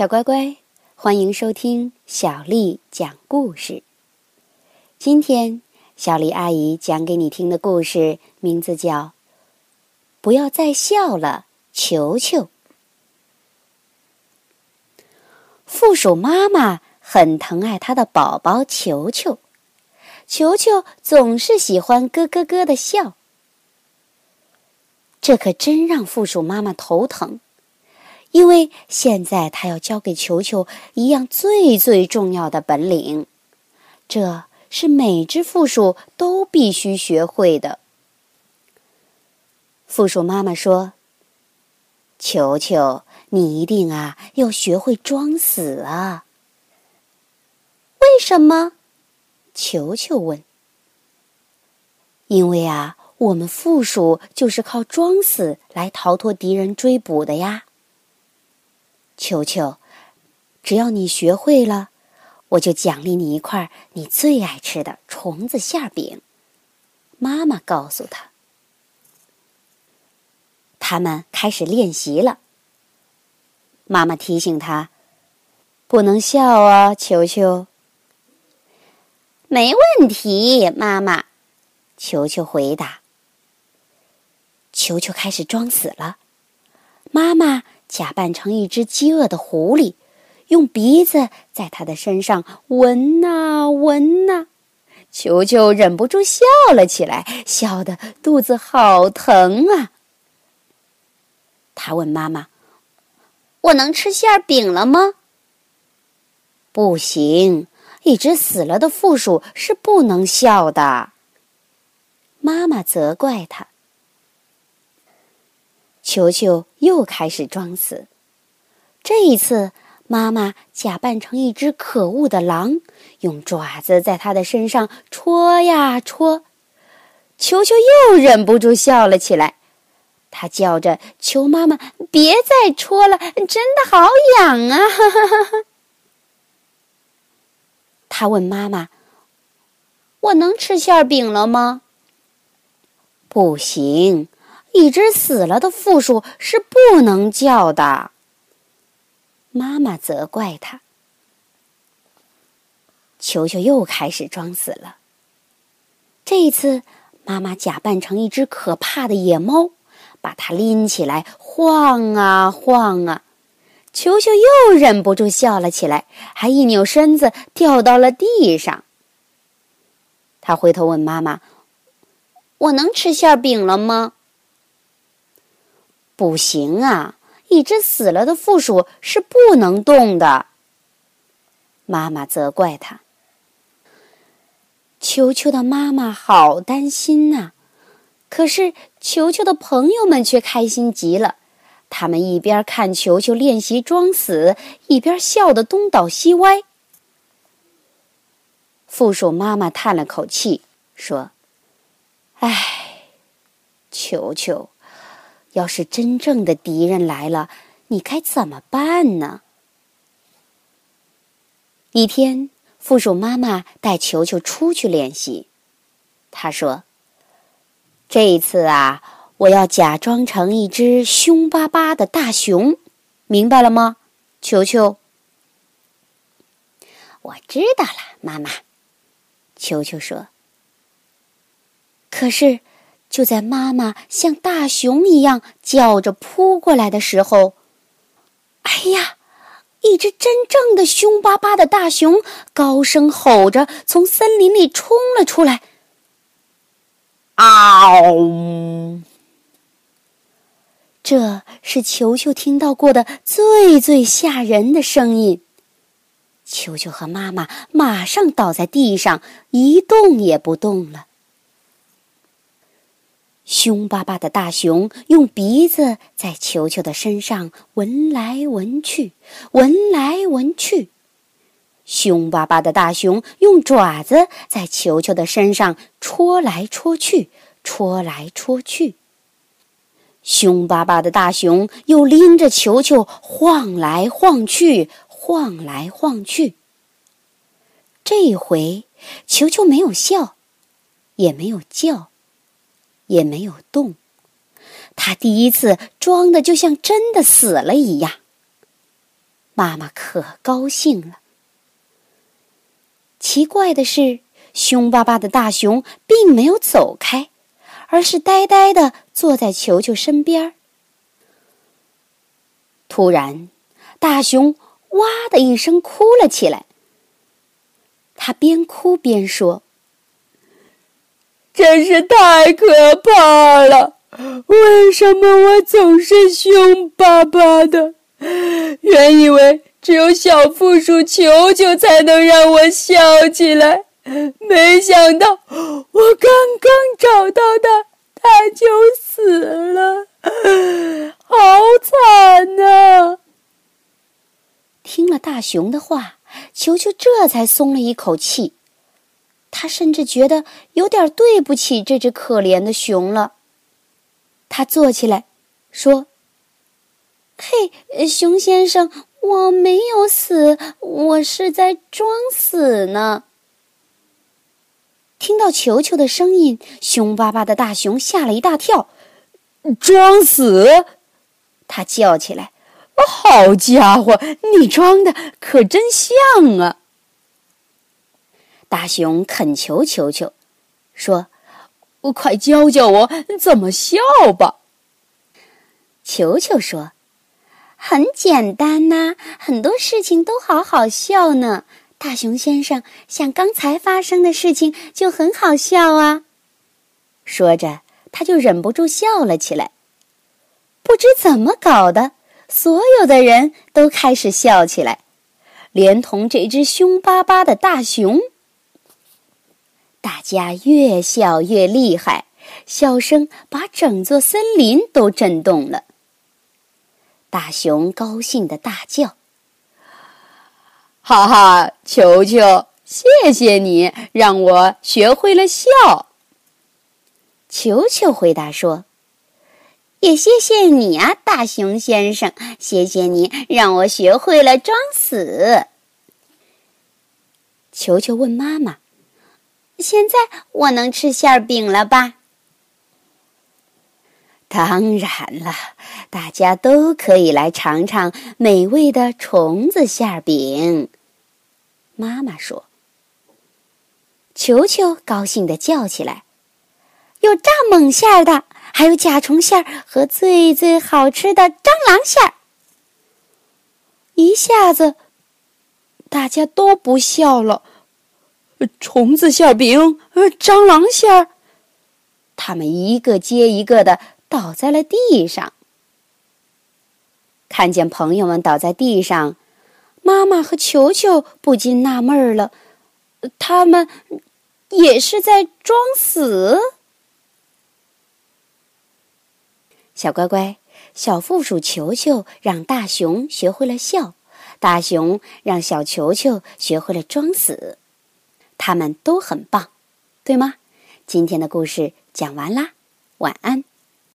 小乖乖，欢迎收听小丽讲故事。今天，小丽阿姨讲给你听的故事名字叫《不要再笑了，球球》。负鼠妈妈很疼爱她的宝宝球球，球球总是喜欢咯咯咯的笑，这可真让负鼠妈妈头疼。因为现在他要教给球球一样最最重要的本领，这是每只负鼠都必须学会的。负鼠妈妈说：“球球，你一定啊要学会装死啊！”为什么？球球问。“因为啊，我们负鼠就是靠装死来逃脱敌人追捕的呀。”球球，只要你学会了，我就奖励你一块你最爱吃的虫子馅饼。妈妈告诉他。他们开始练习了。妈妈提醒他，不能笑啊，球球。没问题，妈妈。球球回答。球球开始装死了。妈妈。假扮成一只饥饿的狐狸，用鼻子在他的身上闻呐闻呐，球球忍不住笑了起来，笑得肚子好疼啊。他问妈妈：“我能吃馅饼了吗？”“不行，一只死了的负鼠是不能笑的。”妈妈责怪他。球球又开始装死，这一次，妈妈假扮成一只可恶的狼，用爪子在他的身上戳呀戳，球球又忍不住笑了起来，他叫着求妈妈别再戳了，真的好痒啊！他问妈妈：“我能吃馅饼了吗？”不行。一只死了的负鼠是不能叫的。妈妈责怪他。球球又开始装死了。这一次，妈妈假扮成一只可怕的野猫，把它拎起来晃啊晃啊。球球又忍不住笑了起来，还一扭身子掉到了地上。他回头问妈妈：“我能吃馅饼了吗？”不行啊！一只死了的负鼠是不能动的。妈妈责怪他。球球的妈妈好担心呐，可是球球的朋友们却开心极了。他们一边看球球练习装死，一边笑得东倒西歪。负鼠妈妈叹了口气，说：“唉，球球。”要是真正的敌人来了，你该怎么办呢？一天，负鼠妈妈带球球出去练习。她说：“这一次啊，我要假装成一只凶巴巴的大熊，明白了吗？”球球，我知道了，妈妈。球球说：“可是。”就在妈妈像大熊一样叫着扑过来的时候，哎呀！一只真正的凶巴巴的大熊高声吼着从森林里冲了出来。嗷！这是球球听到过的最最吓人的声音。球球和妈妈马上倒在地上，一动也不动了。凶巴巴的大熊用鼻子在球球的身上闻来闻去，闻来闻去。凶巴巴的大熊用爪子在球球的身上戳来戳去，戳来戳去。凶巴巴的大熊又拎着球球晃来晃去，晃来晃去。这回，球球没有笑，也没有叫。也没有动，他第一次装的就像真的死了一样。妈妈可高兴了。奇怪的是，凶巴巴的大熊并没有走开，而是呆呆的坐在球球身边。突然，大熊“哇”的一声哭了起来。他边哭边说：“真是太可怕了！为什么我总是凶巴巴的？原以为……”只有小负鼠球球才能让我笑起来，没想到我刚刚找到它，它就死了，好惨呐！听了大熊的话，球球这才松了一口气，他甚至觉得有点对不起这只可怜的熊了。他坐起来，说：“嘿，熊先生。”我没有死，我是在装死呢。听到球球的声音，凶巴巴的大熊吓了一大跳。装死！他叫起来：“好家伙，你装的可真像啊！”大熊恳求球球说：“快教教我怎么笑吧。”球球说。很简单呐，很多事情都好好笑呢。大熊先生，像刚才发生的事情就很好笑啊。说着，他就忍不住笑了起来。不知怎么搞的，所有的人都开始笑起来，连同这只凶巴巴的大熊。家越笑越厉害，笑声把整座森林都震动了。大熊高兴的大叫：“哈哈，球球，谢谢你让我学会了笑。”球球回答说：“也谢谢你啊，大熊先生，谢谢你让我学会了装死。”球球问妈妈：“现在我能吃馅饼了吧？”当然了，大家都可以来尝尝美味的虫子馅饼。妈妈说：“球球高兴的叫起来，有蚱蜢馅的，还有甲虫馅和最最好吃的蟑螂馅。”一下子，大家都不笑了。虫子馅饼，呃，蟑螂馅儿，他们一个接一个的。倒在了地上。看见朋友们倒在地上，妈妈和球球不禁纳闷了：他们也是在装死？小乖乖，小负鼠球球让大熊学会了笑，大熊让小球球学会了装死，他们都很棒，对吗？今天的故事讲完啦，晚安。